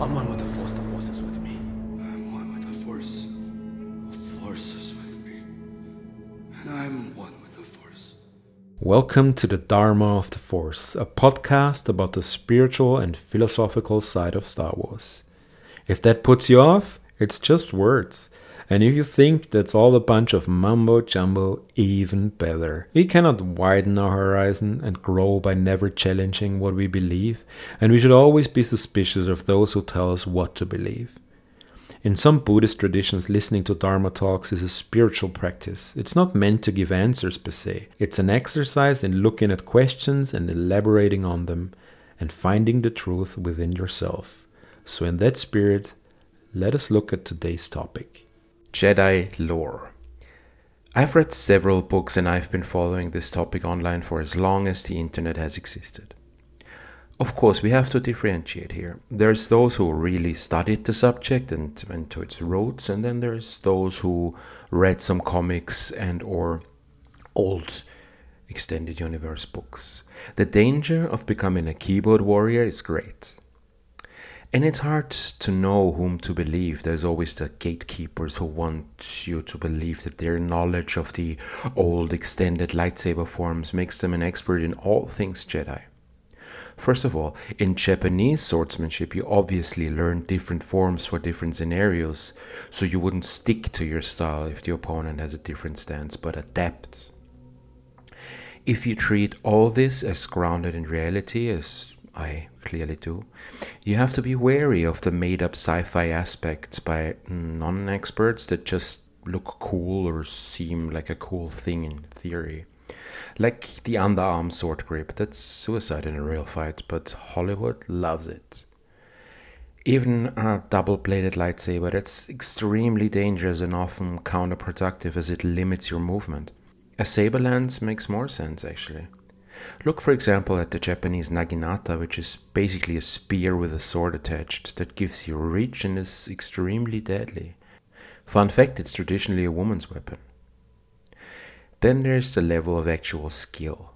I'm one with the Force, the Force is with me. I'm one with the Force. The Force is with me. And I'm one with the Force. Welcome to the Dharma of the Force, a podcast about the spiritual and philosophical side of Star Wars. If that puts you off, it's just words. And if you think that's all a bunch of mumbo jumbo, even better. We cannot widen our horizon and grow by never challenging what we believe, and we should always be suspicious of those who tell us what to believe. In some Buddhist traditions, listening to Dharma talks is a spiritual practice. It's not meant to give answers per se, it's an exercise in looking at questions and elaborating on them and finding the truth within yourself. So, in that spirit, let us look at today's topic. Jedi lore. I've read several books and I've been following this topic online for as long as the internet has existed. Of course, we have to differentiate here. There's those who really studied the subject and went to its roots, and then there's those who read some comics and or old extended universe books. The danger of becoming a keyboard warrior is great. And it's hard to know whom to believe. There's always the gatekeepers who want you to believe that their knowledge of the old extended lightsaber forms makes them an expert in all things Jedi. First of all, in Japanese swordsmanship, you obviously learn different forms for different scenarios, so you wouldn't stick to your style if the opponent has a different stance, but adapt. If you treat all this as grounded in reality, as I clearly do, you have to be wary of the made up sci fi aspects by non experts that just look cool or seem like a cool thing in theory. Like the underarm sword grip, that's suicide in a real fight, but Hollywood loves it. Even a double bladed lightsaber, that's extremely dangerous and often counterproductive as it limits your movement. A saber lance makes more sense actually. Look, for example, at the Japanese naginata, which is basically a spear with a sword attached that gives you reach and is extremely deadly. Fun fact it's traditionally a woman's weapon. Then there's the level of actual skill.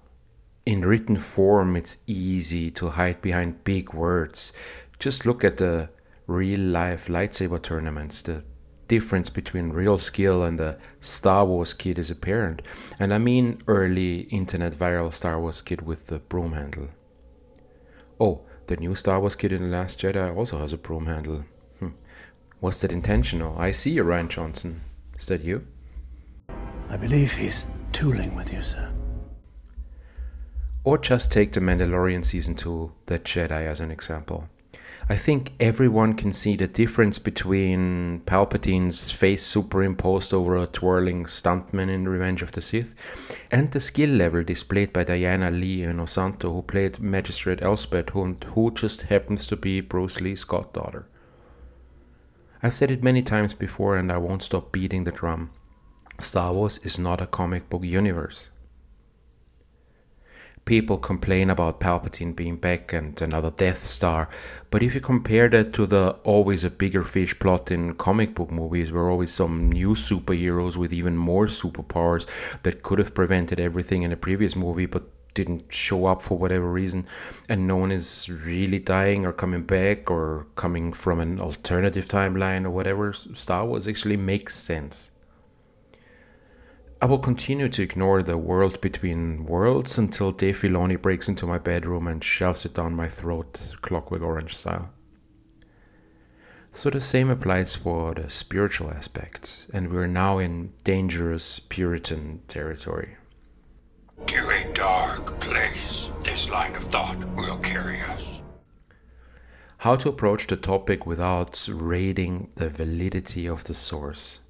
In written form, it's easy to hide behind big words. Just look at the real life lightsaber tournaments, the difference between real skill and the Star Wars kid is apparent. And I mean early internet viral Star Wars kid with the broom handle. Oh, the new Star Wars kid in The Last Jedi also has a broom handle. Hm. Was that intentional? Oh, I see you, Rian Johnson. Is that you? I believe he's tooling with you, sir. Or just take The Mandalorian Season 2, The Jedi, as an example. I think everyone can see the difference between Palpatine's face superimposed over a twirling stuntman in Revenge of the Sith and the skill level displayed by Diana Lee and Inosanto, who played Magistrate Elsbeth, who, who just happens to be Bruce Lee's goddaughter. I've said it many times before and I won't stop beating the drum. Star Wars is not a comic book universe people complain about Palpatine being back and another Death Star, but if you compare that to the always a bigger fish plot in comic book movies, where always some new superheroes with even more superpowers that could have prevented everything in a previous movie but didn't show up for whatever reason, and no one is really dying or coming back or coming from an alternative timeline or whatever, Star Wars actually makes sense. I will continue to ignore the world between worlds until Dave Filoni breaks into my bedroom and shoves it down my throat, Clockwork Orange style. So the same applies for the spiritual aspects, and we're now in dangerous Puritan territory. To a dark place, this line of thought will carry us. How to approach the topic without raiding the validity of the source.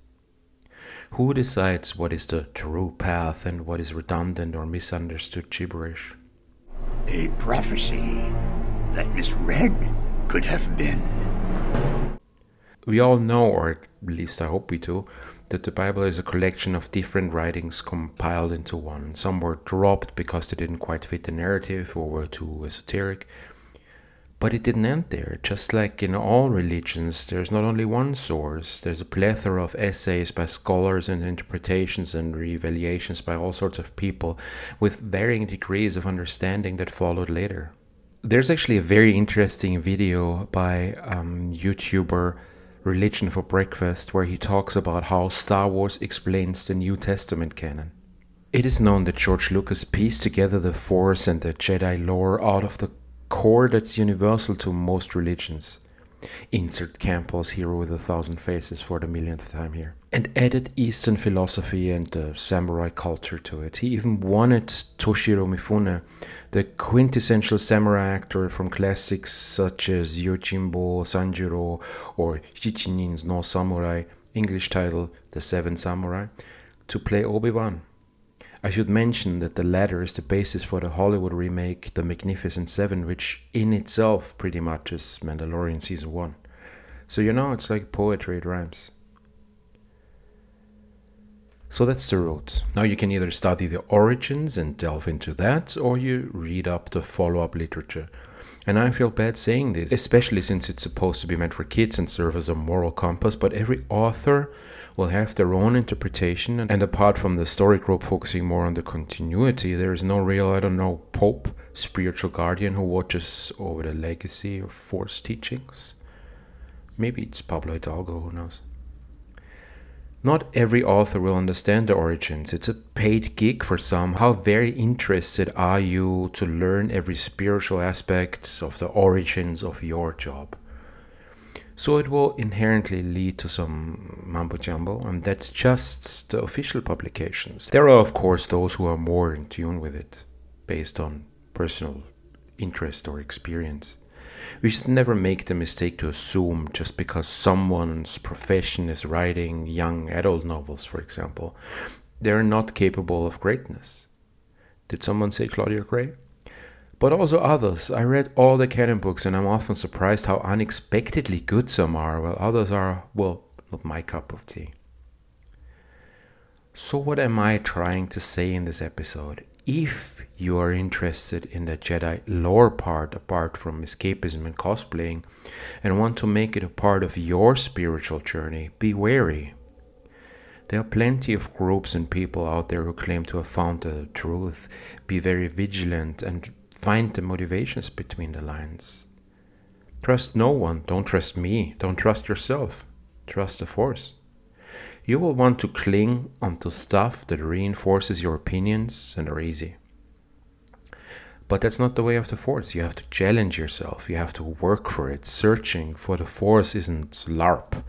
Who decides what is the true path and what is redundant or misunderstood gibberish? A prophecy that misread could have been. We all know, or at least I hope we do, that the Bible is a collection of different writings compiled into one. Some were dropped because they didn't quite fit the narrative or were too esoteric. But it didn't end there. Just like in all religions, there's not only one source, there's a plethora of essays by scholars and interpretations and reevaluations by all sorts of people with varying degrees of understanding that followed later. there's actually a very interesting video by um, YouTuber Religion for Breakfast where he talks about how Star Wars explains the New Testament canon. It is known that George Lucas pieced together the Force and the Jedi lore out of the core that's universal to most religions. Insert Campbell's Hero with a Thousand Faces for the millionth time here. And added Eastern philosophy and the samurai culture to it. He even wanted Toshiro Mifune, the quintessential samurai actor from classics such as Yojimbo, Sanjuro, or Shichinin's no Samurai, English title The Seven Samurai, to play Obi Wan. I should mention that the latter is the basis for the Hollywood remake The Magnificent Seven, which in itself pretty much is Mandalorian Season 1. So you know, it's like poetry, it rhymes. So that's the route. Now you can either study the origins and delve into that, or you read up the follow up literature. And I feel bad saying this, especially since it's supposed to be meant for kids and serve as a moral compass, but every author will have their own interpretation. And apart from the story group focusing more on the continuity, there is no real, I don't know, Pope, spiritual guardian who watches over the legacy of Force teachings. Maybe it's Pablo Hidalgo, who knows. Not every author will understand the origins. It's a paid gig for some. How very interested are you to learn every spiritual aspect of the origins of your job? So it will inherently lead to some mumbo jumbo, and that's just the official publications. There are, of course, those who are more in tune with it, based on personal interest or experience. We should never make the mistake to assume just because someone's profession is writing young adult novels, for example, they're not capable of greatness. Did someone say Claudia Gray? but also others. I read all the canon books and I'm often surprised how unexpectedly good some are, while others are, well, not my cup of tea. So, what am I trying to say in this episode? If you are interested in the Jedi lore part apart from escapism and cosplaying and want to make it a part of your spiritual journey, be wary. There are plenty of groups and people out there who claim to have found the truth. Be very vigilant and Find the motivations between the lines. Trust no one. Don't trust me. Don't trust yourself. Trust the force. You will want to cling onto stuff that reinforces your opinions and are easy. But that's not the way of the force. You have to challenge yourself. You have to work for it. Searching for the force isn't LARP.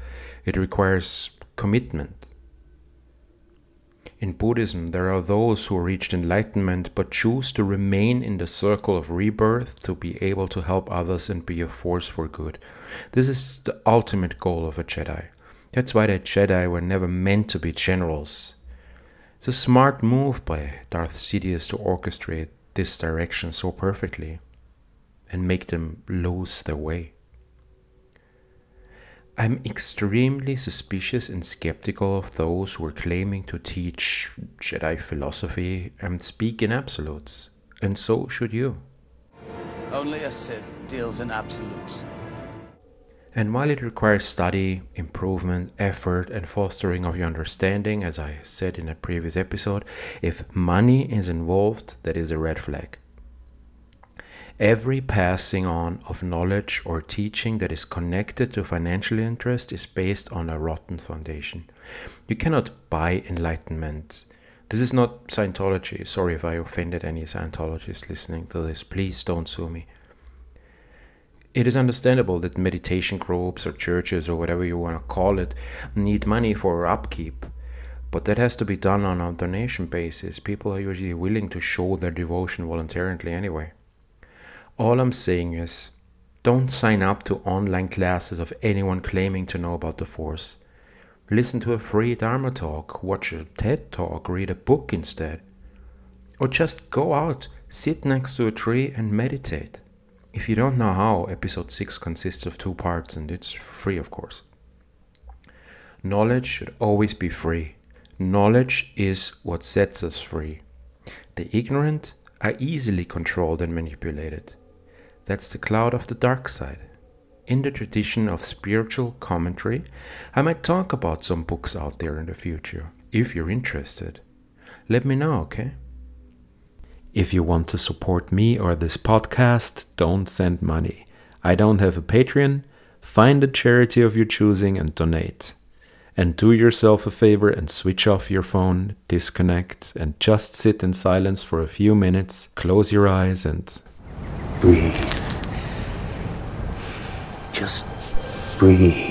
It requires commitment. In Buddhism, there are those who reached enlightenment but choose to remain in the circle of rebirth to be able to help others and be a force for good. This is the ultimate goal of a Jedi. That's why the Jedi were never meant to be generals. It's a smart move by Darth Sidious to orchestrate this direction so perfectly and make them lose their way. I'm extremely suspicious and skeptical of those who are claiming to teach Jedi philosophy and speak in absolutes, and so should you. Only a Sith deals in absolutes. And while it requires study, improvement, effort, and fostering of your understanding, as I said in a previous episode, if money is involved, that is a red flag. Every passing on of knowledge or teaching that is connected to financial interest is based on a rotten foundation. You cannot buy enlightenment. This is not Scientology. Sorry if I offended any Scientologists listening to this. Please don't sue me. It is understandable that meditation groups or churches or whatever you want to call it need money for upkeep. But that has to be done on a donation basis. People are usually willing to show their devotion voluntarily anyway. All I'm saying is don't sign up to online classes of anyone claiming to know about the Force. Listen to a free Dharma talk, watch a TED talk, read a book instead. Or just go out, sit next to a tree and meditate. If you don't know how, episode 6 consists of two parts and it's free, of course. Knowledge should always be free. Knowledge is what sets us free. The ignorant are easily controlled and manipulated. That's the cloud of the dark side. In the tradition of spiritual commentary, I might talk about some books out there in the future. If you're interested, let me know, okay? If you want to support me or this podcast, don't send money. I don't have a Patreon. Find a charity of your choosing and donate. And do yourself a favor and switch off your phone, disconnect, and just sit in silence for a few minutes. Close your eyes and Breathe. Just breathe.